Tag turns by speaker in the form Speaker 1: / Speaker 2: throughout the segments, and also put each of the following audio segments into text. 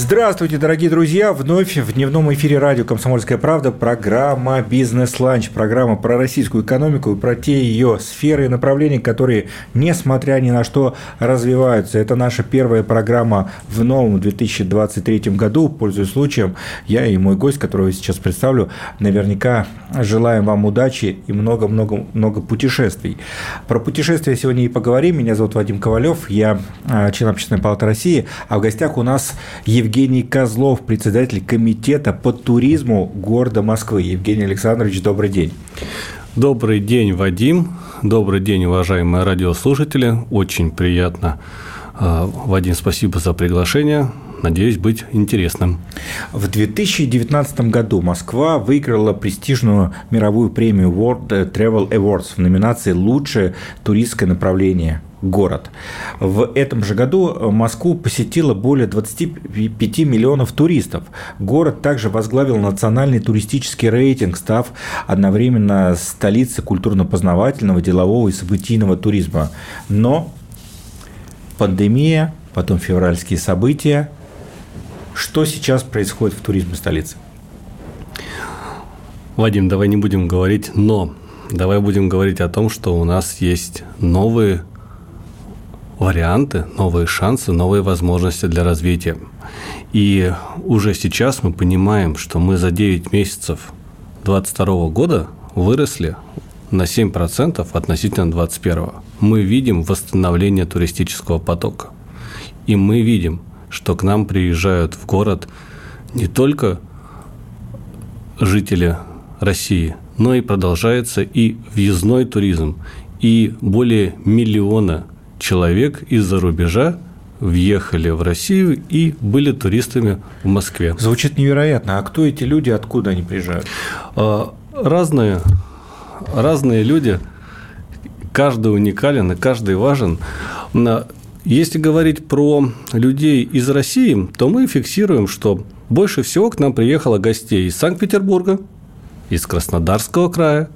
Speaker 1: Здравствуйте, дорогие друзья! Вновь в дневном эфире радио «Комсомольская правда» программа «Бизнес-ланч», программа про российскую экономику и про те ее сферы и направления, которые, несмотря ни на что, развиваются. Это наша первая программа в новом 2023 году. Пользуясь случаем, я и мой гость, которого я сейчас представлю, наверняка желаем вам удачи и много-много-много путешествий. Про путешествия сегодня и поговорим. Меня зовут Вадим Ковалев, я а, член Общественной палаты России, а в гостях у нас Евгений Евгений Козлов, председатель комитета по туризму города Москвы. Евгений Александрович, добрый день.
Speaker 2: Добрый день, Вадим. Добрый день, уважаемые радиослушатели. Очень приятно. А, Вадим, спасибо за приглашение. Надеюсь быть интересным.
Speaker 1: В 2019 году Москва выиграла престижную мировую премию World Travel Awards в номинации «Лучшее туристское направление город. В этом же году Москву посетило более 25 миллионов туристов. Город также возглавил национальный туристический рейтинг, став одновременно столицей культурно-познавательного, делового и событийного туризма. Но пандемия, потом февральские события. Что сейчас происходит в туризме столицы?
Speaker 2: Вадим, давай не будем говорить «но». Давай будем говорить о том, что у нас есть новые варианты, новые шансы, новые возможности для развития. И уже сейчас мы понимаем, что мы за 9 месяцев 2022 года выросли на 7% относительно 2021. Мы видим восстановление туристического потока. И мы видим, что к нам приезжают в город не только жители России, но и продолжается и въездной туризм, и более миллиона человек из-за рубежа въехали в Россию и были туристами в Москве.
Speaker 1: Звучит невероятно. А кто эти люди, откуда они приезжают?
Speaker 2: А, разные, разные люди, каждый уникален и каждый важен. Если говорить про людей из России, то мы фиксируем, что больше всего к нам приехало гостей из Санкт-Петербурга, из Краснодарского края,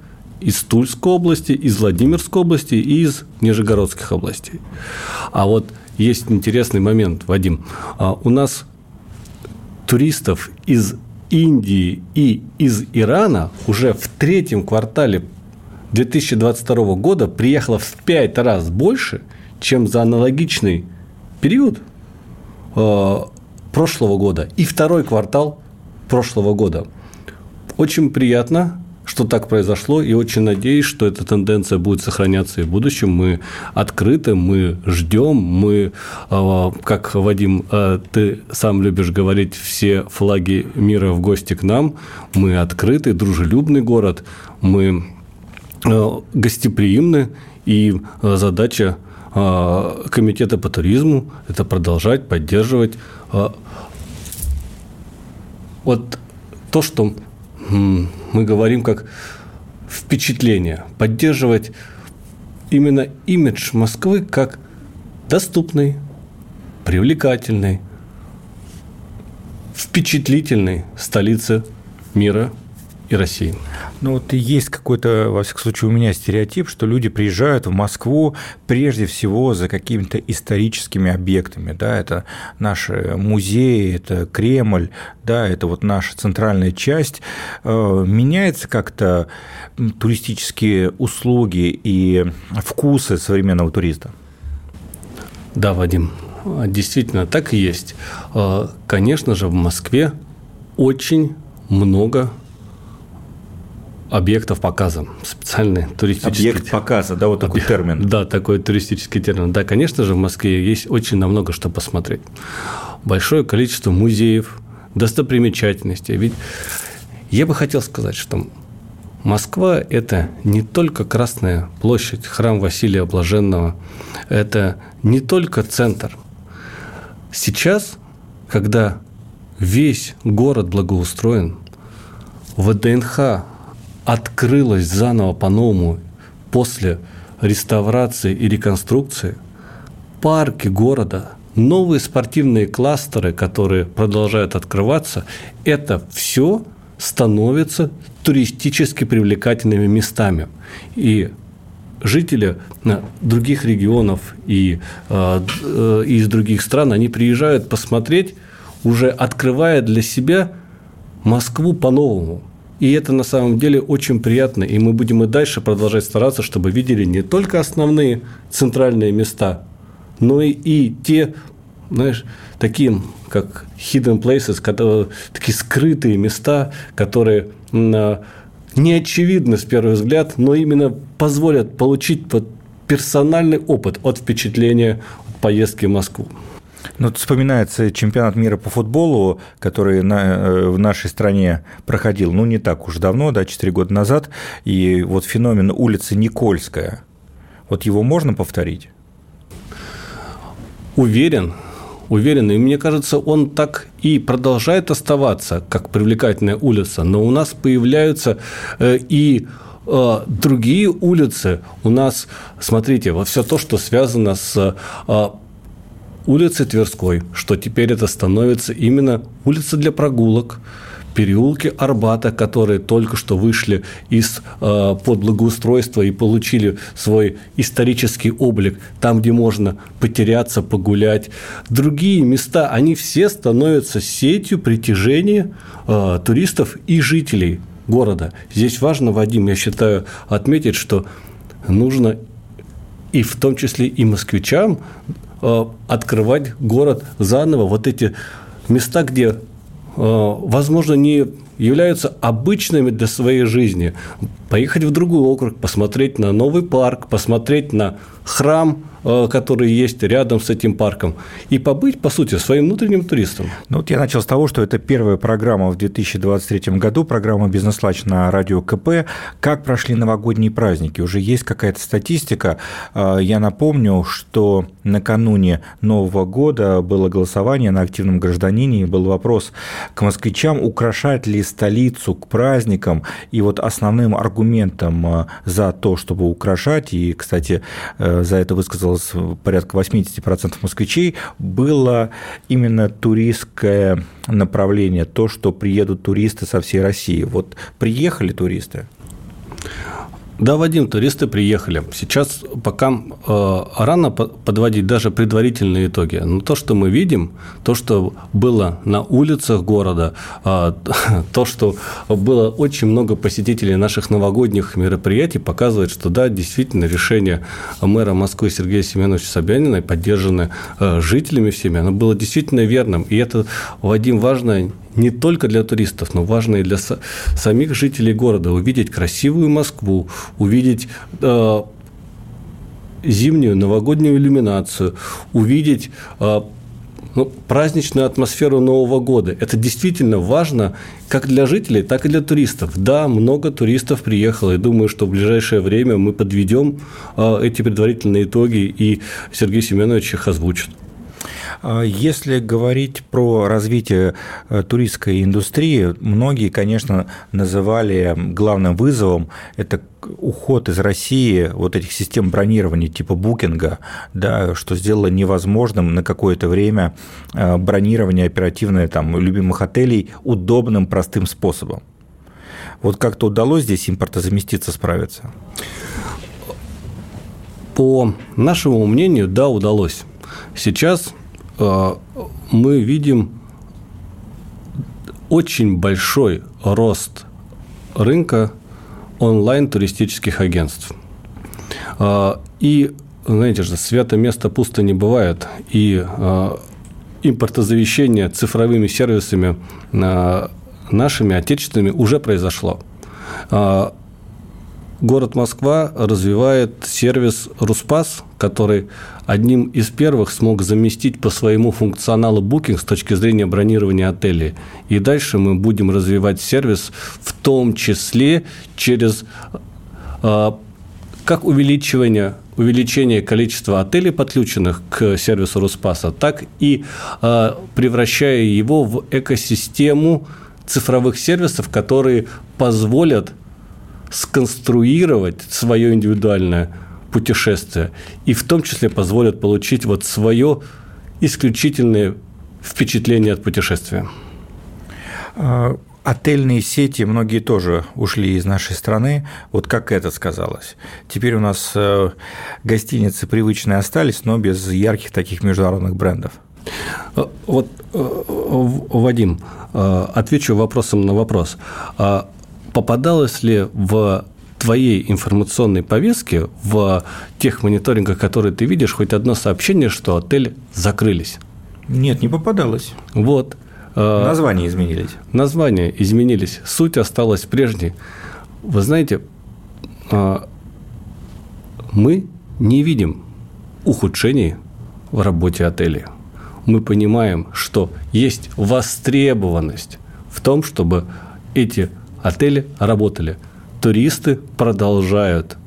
Speaker 2: из Тульской области, из Владимирской области и из Нижегородских областей. А вот есть интересный момент, Вадим. А, у нас туристов из Индии и из Ирана уже в третьем квартале 2022 года приехало в пять раз больше, чем за аналогичный период а, прошлого года и второй квартал прошлого года. Очень приятно, что так произошло, и очень надеюсь, что эта тенденция будет сохраняться и в будущем. Мы открыты, мы ждем, мы, а, как Вадим, а, ты сам любишь говорить, все флаги мира в гости к нам. Мы открытый, дружелюбный город, мы а, гостеприимны, и задача комитета по туризму – это продолжать поддерживать вот то, что мы говорим как впечатление, поддерживать именно имидж Москвы как доступный, привлекательный, впечатлительной столицы мира и России.
Speaker 1: Ну вот есть какой-то, во всяком случае, у меня стереотип, что люди приезжают в Москву прежде всего за какими-то историческими объектами. Да, это наши музеи, это Кремль, да, это вот наша центральная часть. Э, меняется как-то туристические услуги и вкусы современного туриста?
Speaker 2: Да, Вадим, действительно так и есть. Э, конечно же, в Москве очень много объектов показа. Специальный туристический...
Speaker 1: Объект показа, да, вот такой Объект, термин.
Speaker 2: Да, такой туристический термин. Да, конечно же, в Москве есть очень на много что посмотреть. Большое количество музеев, достопримечательностей. Ведь я бы хотел сказать, что Москва – это не только Красная площадь, храм Василия Блаженного, это не только центр. Сейчас, когда весь город благоустроен, ВДНХ открылась заново по-новому после реставрации и реконструкции, парки города, новые спортивные кластеры, которые продолжают открываться, это все становится туристически привлекательными местами. И жители других регионов и из других стран, они приезжают посмотреть, уже открывая для себя Москву по-новому. И это на самом деле очень приятно. И мы будем и дальше продолжать стараться, чтобы видели не только основные центральные места, но и, и те, знаешь, такие, как hidden places, которые, такие скрытые места, которые не очевидны с первого взгляд, но именно позволят получить персональный опыт от впечатления поездки в Москву.
Speaker 1: Ну, вспоминается чемпионат мира по футболу, который на, э, в нашей стране проходил, ну, не так уж давно, да, 4 года назад, и вот феномен улицы Никольская, вот его можно повторить?
Speaker 2: Уверен, уверен. И мне кажется, он так и продолжает оставаться, как привлекательная улица. Но у нас появляются э, и э, другие улицы. У нас, смотрите, во все то, что связано с улицей Тверской, что теперь это становится именно улица для прогулок, переулки Арбата, которые только что вышли из э, под благоустройства и получили свой исторический облик, там, где можно потеряться, погулять. Другие места, они все становятся сетью притяжения э, туристов и жителей города. Здесь важно, Вадим, я считаю, отметить, что нужно и в том числе и москвичам открывать город заново. Вот эти места, где Э, возможно, не являются обычными для своей жизни. Поехать в другой округ, посмотреть на новый парк, посмотреть на храм, Э, которые есть рядом с этим парком, и побыть, по сути, своим внутренним туристом.
Speaker 1: Ну, вот я начал с того, что это первая программа в 2023 году, программа «Бизнес-лач» на радио КП. Как прошли новогодние праздники? Уже есть какая-то статистика. Э, я напомню, что накануне Нового года было голосование на активном гражданине, и был вопрос к москвичам, украшать ли столицу к праздникам. И вот основным аргументом э, за то, чтобы украшать, и, кстати, за это высказал высказалось порядка 80% москвичей, было именно туристское направление, то, что приедут туристы со всей России. Вот приехали туристы?
Speaker 2: Да, Вадим, туристы приехали. Сейчас пока э, рано подводить даже предварительные итоги. Но то, что мы видим, то, что было на улицах города, э, то, что было очень много посетителей наших новогодних мероприятий, показывает, что да, действительно решение мэра Москвы Сергея Семеновича Собянина, поддержанное э, жителями всеми, оно было действительно верным. И это, Вадим, важно не только для туристов, но важно и для самих жителей города увидеть красивую Москву, увидеть э, зимнюю новогоднюю иллюминацию, увидеть э, ну, праздничную атмосферу Нового года. Это действительно важно как для жителей, так и для туристов. Да, много туристов приехало, и думаю, что в ближайшее время мы подведем э, эти предварительные итоги, и Сергей Семенович их озвучит.
Speaker 1: А если говорить про развитие э, туристской индустрии, многие, конечно, называли главным вызовом это уход из России вот этих систем бронирования типа букинга, да, что сделало невозможным на какое-то время э, бронирование оперативное там, любимых отелей удобным, простым способом. Вот как-то удалось здесь импортозаместиться справиться?
Speaker 2: По нашему мнению, да, удалось. Сейчас мы видим очень большой рост рынка онлайн-туристических агентств. Э, и, знаете же, свято место пусто не бывает. И э, импортозавещение цифровыми сервисами нашими отечественными уже произошло. Город Москва развивает сервис «Руспас», который одним из первых смог заместить по своему функционалу букинг с точки зрения бронирования отелей. И дальше мы будем развивать сервис в том числе через а, как увеличивание увеличение количества отелей, подключенных к сервису Руспаса, так и а, превращая его в экосистему цифровых сервисов, которые позволят сконструировать свое индивидуальное путешествие и в том числе позволят получить вот свое исключительное впечатление от путешествия.
Speaker 1: А, Отельные сети, многие тоже ушли из нашей страны. Вот как это сказалось? Теперь у нас э, гостиницы привычные остались, но без ярких таких международных брендов.
Speaker 2: Э, вот, э, Вадим, отвечу вопросом на вопрос. А попадалось ли в твоей информационной повестке, в тех мониторингах, которые ты видишь, хоть одно сообщение, что отель закрылись?
Speaker 1: Нет, не попадалось.
Speaker 2: Вот.
Speaker 1: Э, названия изменились.
Speaker 2: Названия изменились, суть осталась прежней. Вы знаете, э, мы не видим ухудшений в работе отеля. Мы понимаем, что есть востребованность в том, чтобы эти отели работали. Туристы продолжают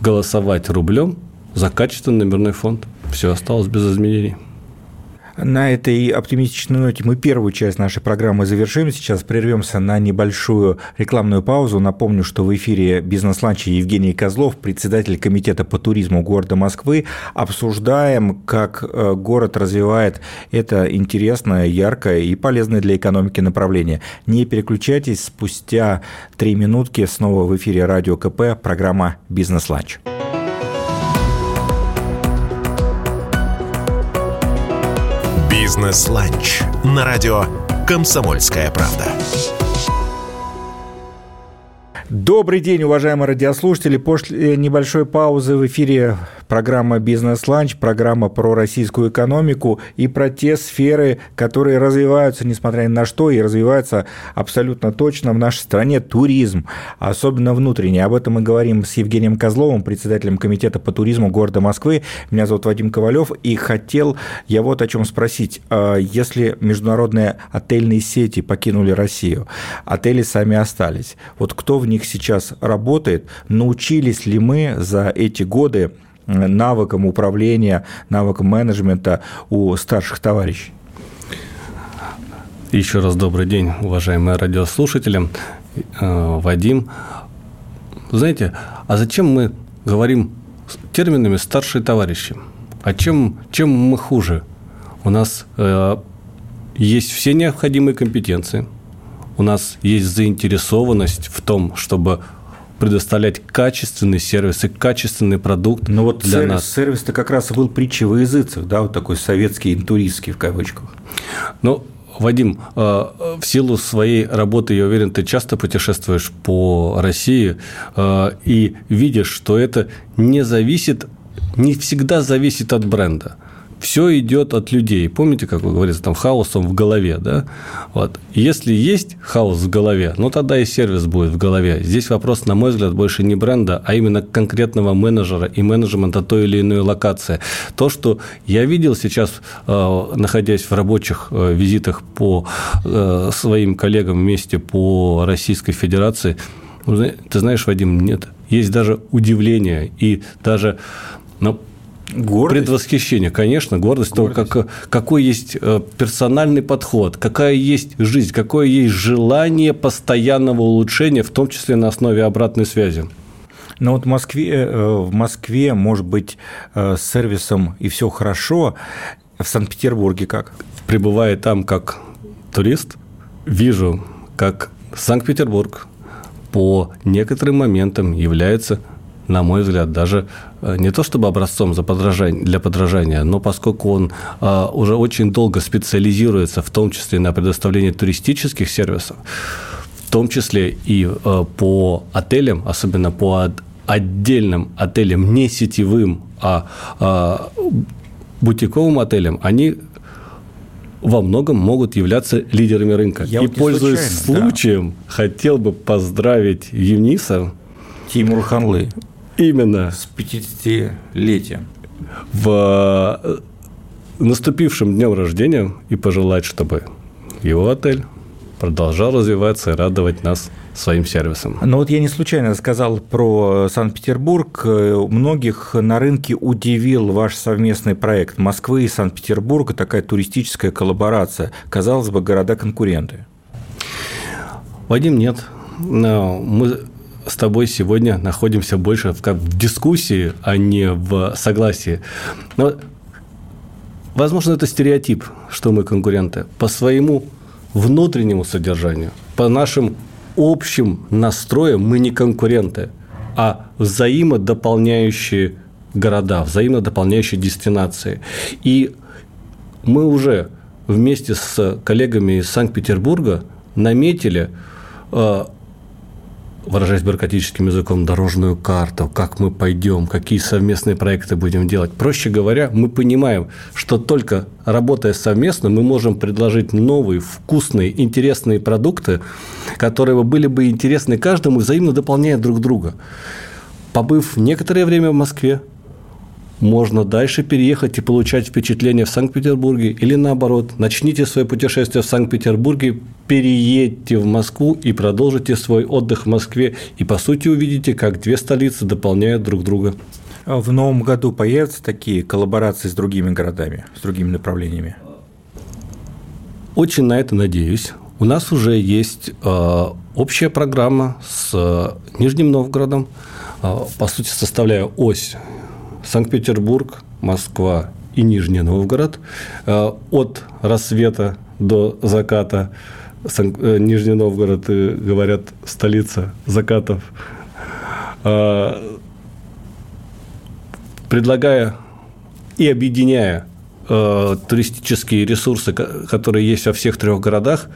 Speaker 2: голосовать рублем за качественный номерной фонд. Все осталось без изменений.
Speaker 1: На этой оптимистичной ноте мы первую часть нашей программы завершим. Сейчас прервемся на небольшую рекламную паузу. Напомню, что в эфире «Бизнес-ланча» Евгений Козлов, председатель Комитета по туризму города Москвы. Обсуждаем, как э, город развивает это интересное, яркое и полезное для экономики направление. Не переключайтесь, спустя три минутки снова в эфире радио КП программа «Бизнес-ланч».
Speaker 3: «Бизнес-ланч» на радио «Комсомольская правда».
Speaker 1: Добрый день, уважаемые радиослушатели. После небольшой паузы в эфире программа «Бизнес-ланч», программа про российскую экономику и про те сферы, которые развиваются, несмотря ни на что, и развиваются абсолютно точно в нашей стране. Туризм, особенно внутренний. Об этом мы говорим с Евгением Козловым, председателем Комитета по туризму города Москвы. Меня зовут Вадим Ковалев, и хотел я вот о чем спросить. А если международные отельные сети покинули Россию, отели сами остались, вот кто в них сейчас работает, научились ли мы за эти годы навыкам управления, навыкам менеджмента у старших товарищей.
Speaker 2: Еще раз добрый день, уважаемые радиослушатели. Э, Вадим, знаете, а зачем мы говорим терминами «старшие товарищи»? А чем, чем мы хуже? У нас э, есть все необходимые компетенции, у нас есть заинтересованность в том, чтобы предоставлять качественный сервис и качественный продукт
Speaker 1: Но вот
Speaker 2: для
Speaker 1: сервис,
Speaker 2: нас.
Speaker 1: Сервис-то как раз был притчей во языцах, да, вот такой советский, интуристский в кавычках.
Speaker 2: Ну, Вадим, э, в силу своей работы, я уверен, ты часто путешествуешь по России э, и видишь, что это не зависит, не всегда зависит от бренда все идет от людей. Помните, как вы говорите, там хаосом в голове, да? Вот. Если есть хаос в голове, ну тогда и сервис будет в голове. Здесь вопрос, на мой взгляд, больше не бренда, а именно конкретного менеджера и менеджмента той или иной локации. То, что я видел сейчас, э, находясь в рабочих э, визитах по э, своим коллегам вместе по Российской Федерации, ну, ты знаешь, Вадим, нет, есть даже удивление и даже ну, Гордость? Предвосхищение, конечно, гордость, гордость. того, как, какой есть э, персональный подход, какая есть жизнь, какое есть желание постоянного улучшения, в том числе на основе обратной связи.
Speaker 1: Но вот в Москве, э, в Москве, может быть, э, с сервисом и все хорошо, в Санкт-Петербурге как?
Speaker 2: Прибывая там как турист, вижу, как Санкт-Петербург по некоторым моментам является на мой взгляд, даже э, не то чтобы образцом за подражание, для подражания, но поскольку он э, уже очень долго специализируется, в том числе на предоставлении туристических сервисов, в том числе и э, по отелям, особенно по отдельным отелям, не сетевым, а бутиковым отелям, они во многом могут являться лидерами рынка. Я и, вот пользуясь случаем, да. хотел бы поздравить Евниса
Speaker 1: Тимур Ханлы.
Speaker 2: Именно.
Speaker 1: С 50-летием.
Speaker 2: В э, наступившем днем рождения и пожелать, чтобы его отель продолжал развиваться и радовать нас своим сервисом.
Speaker 1: Но вот я не случайно сказал про Санкт-Петербург. Многих на рынке удивил ваш совместный проект Москвы и Санкт-Петербурга, такая туристическая коллаборация. Казалось бы, города-конкуренты.
Speaker 2: Вадим, нет. Но мы с тобой сегодня находимся больше в, как в дискуссии, а не в согласии. Но, возможно, это стереотип, что мы конкуренты. По своему внутреннему содержанию по нашим общим настроям мы не конкуренты, а взаимодополняющие города, взаимодополняющие дестинации. И мы уже вместе с коллегами из Санкт-Петербурга наметили э, выражаясь бюрократическим языком, дорожную карту, как мы пойдем, какие совместные проекты будем делать. Проще говоря, мы понимаем, что только работая совместно, мы можем предложить новые, вкусные, интересные продукты, которые были бы интересны каждому, взаимно дополняя друг друга. Побыв некоторое время в Москве, можно дальше переехать и получать впечатление в Санкт-Петербурге или наоборот. Начните свое путешествие в Санкт-Петербурге, переедьте в Москву и продолжите свой отдых в Москве. И, по сути, увидите, как две столицы дополняют друг друга.
Speaker 1: А в новом году появятся такие коллаборации с другими городами, с другими направлениями?
Speaker 2: Очень на это надеюсь. У нас уже есть э, общая программа с э, Нижним Новгородом, э, по сути, составляя ось Санкт-Петербург, Москва и Нижний Новгород. От рассвета до заката Нижний Новгород, э, говорят, столица закатов. Предлагая и объединяя туристические ресурсы, которые есть во всех трех городах,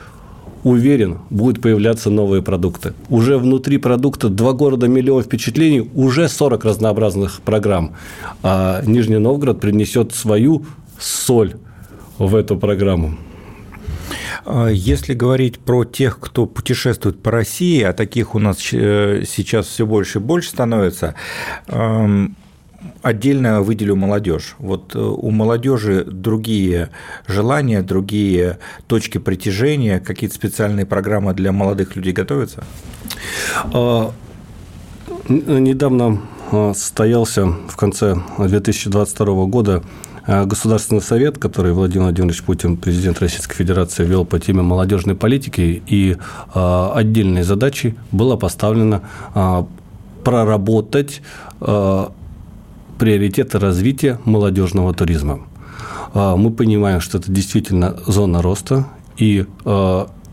Speaker 2: уверен, будут появляться новые продукты. Уже внутри продукта два города, миллион впечатлений, уже 40 разнообразных программ. А Нижний Новгород принесет свою соль в эту программу.
Speaker 1: А если говорить про тех, кто путешествует по России, а таких у нас э, сейчас все больше и больше становится, отдельно выделю молодежь. Вот э, у молодежи другие желания, другие точки притяжения, какие-то специальные программы для молодых людей готовятся?
Speaker 2: А, недавно а, состоялся в конце 2022 года Государственный совет, который Владимир Владимирович Путин, президент Российской Федерации, вел по теме молодежной политики, и отдельной задачей была поставлена проработать приоритеты развития молодежного туризма. Мы понимаем, что это действительно зона роста, и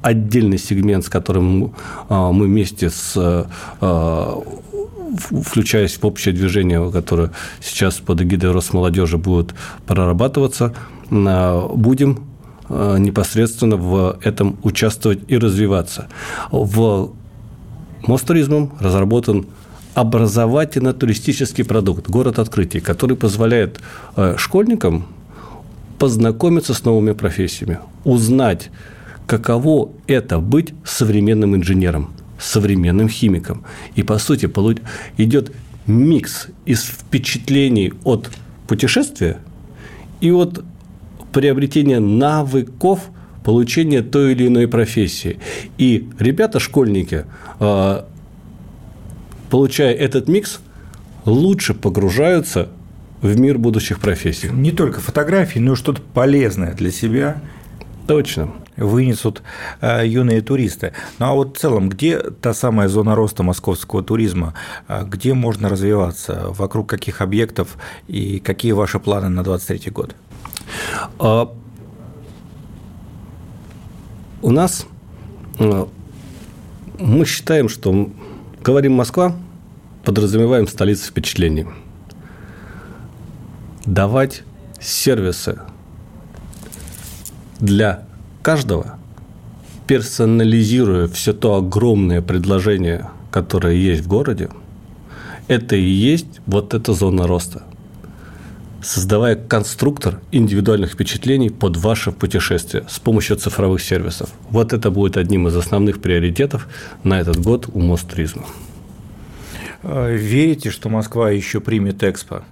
Speaker 2: отдельный сегмент, с которым мы вместе с включаясь в общее движение, которое сейчас под эгидой Росмолодежи будет прорабатываться, будем непосредственно в этом участвовать и развиваться. В Мостуризмом разработан образовательно-туристический продукт, город открытий, который позволяет э, школьникам познакомиться с новыми профессиями, узнать, каково это быть современным инженером, современным химиком. И, по сути, идет микс из впечатлений от путешествия и от приобретения навыков получения той или иной профессии. И ребята, школьники, э, получая этот микс, лучше погружаются в мир будущих профессий.
Speaker 1: Не только фотографии, но и что-то полезное для себя.
Speaker 2: Точно.
Speaker 1: Вынесут э, юные туристы. Ну а вот в целом, где та самая зона роста московского туризма? Э, где можно развиваться? Вокруг каких объектов? И какие ваши планы на 2023 год? А,
Speaker 2: у нас э, мы считаем, что Говорим Москва, подразумеваем столицу впечатлений. Давать сервисы для каждого, персонализируя все то огромное предложение, которое есть в городе, это и есть вот эта зона роста. Создавая конструктор индивидуальных впечатлений под ваше путешествие с помощью цифровых сервисов. Вот это будет одним из основных приоритетов на этот год у Мостризма.
Speaker 1: Э, верите, что Москва еще примет Экспо?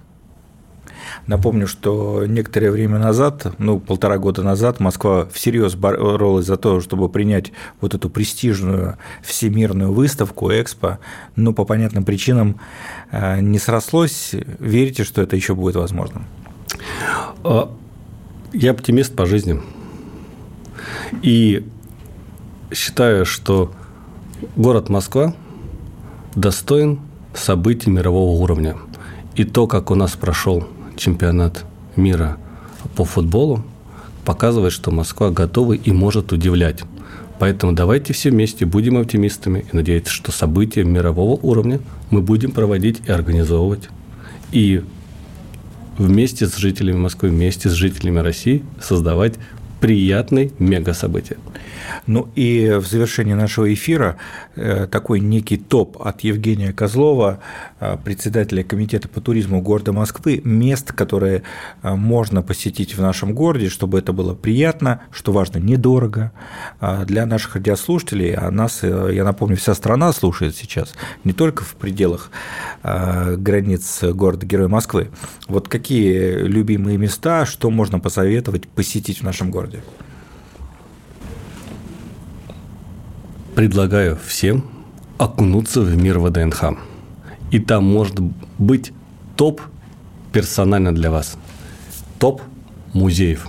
Speaker 1: Напомню, что некоторое время назад, ну, полтора года назад, Москва всерьез боролась за то, чтобы принять вот эту престижную всемирную выставку Экспо, но по понятным причинам э, не срослось. Верите, что это еще будет возможным?
Speaker 2: А, я оптимист по жизни. И считаю, что город Москва достоин событий мирового уровня. И то, как у нас прошел чемпионат мира по футболу, показывает, что Москва готова и может удивлять. Поэтому давайте все вместе будем оптимистами и надеяться, что события мирового уровня мы будем проводить и организовывать. И вместе с жителями Москвы, вместе с жителями России создавать приятные мега-события.
Speaker 1: Ну и в завершении нашего эфира э, такой некий топ от Евгения Козлова, председателя комитета по туризму города Москвы, мест, которые э, можно посетить в нашем городе, чтобы это было приятно, что важно, недорого. Для наших радиослушателей, а нас, я напомню, вся страна слушает сейчас, не только в пределах границ города-героя Москвы. Вот какие любимые места, что можно посоветовать посетить в нашем городе?
Speaker 2: предлагаю всем окунуться в мир ВДНХ. И там может быть топ персонально для вас. Топ музеев.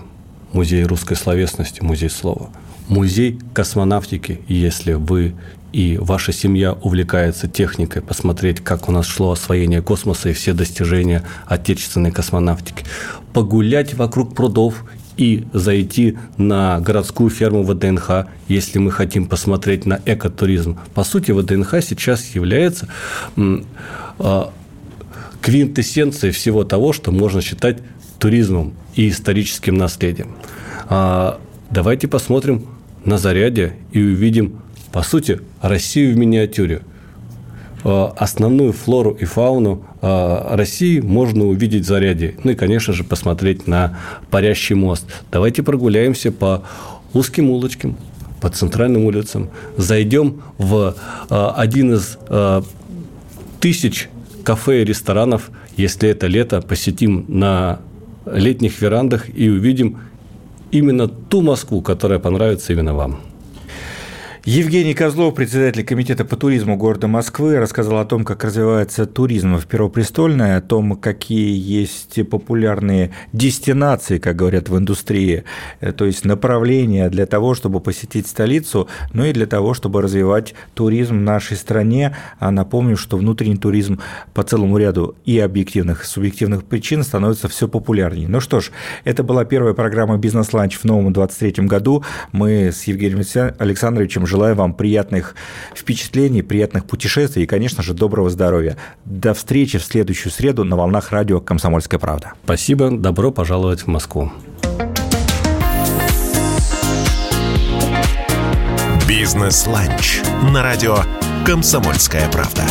Speaker 2: Музей русской словесности, музей слова. Музей космонавтики, если вы и ваша семья увлекается техникой, посмотреть, как у нас шло освоение космоса и все достижения отечественной космонавтики. Погулять вокруг прудов и зайти на городскую ферму ВДНХ, если мы хотим посмотреть на экотуризм. По сути, ВДНХ сейчас является а, квинтэссенцией всего того, что можно считать туризмом и историческим наследием. А, давайте посмотрим на заряде и увидим, по сути, Россию в миниатюре – основную флору и фауну э, России можно увидеть в заряде. Ну и, конечно же, посмотреть на парящий мост. Давайте прогуляемся по узким улочкам, по центральным улицам, зайдем в э, один из тысяч кафе и ресторанов, если это лето, посетим на летних верандах и увидим именно ту Москву, которая понравится именно вам.
Speaker 1: Евгений Козлов, председатель комитета по туризму города Москвы, рассказал о том, как развивается туризм в Первопрестольной, о том, какие есть популярные дестинации, как говорят в индустрии, э, то есть направления для того, чтобы посетить столицу, ну и для того, чтобы развивать туризм в нашей стране. А напомню, что внутренний туризм по целому ряду и объективных, и субъективных причин становится все популярнее. Ну что ж, это была первая программа «Бизнес-ланч» в новом 23 году. Мы с Евгением Александровичем желаем Желаю вам приятных впечатлений, приятных путешествий и, конечно же, доброго здоровья. До встречи в следующую среду на волнах радио «Комсомольская правда».
Speaker 2: Спасибо. Добро пожаловать в Москву.
Speaker 3: «Бизнес-ланч» на радио «Комсомольская правда».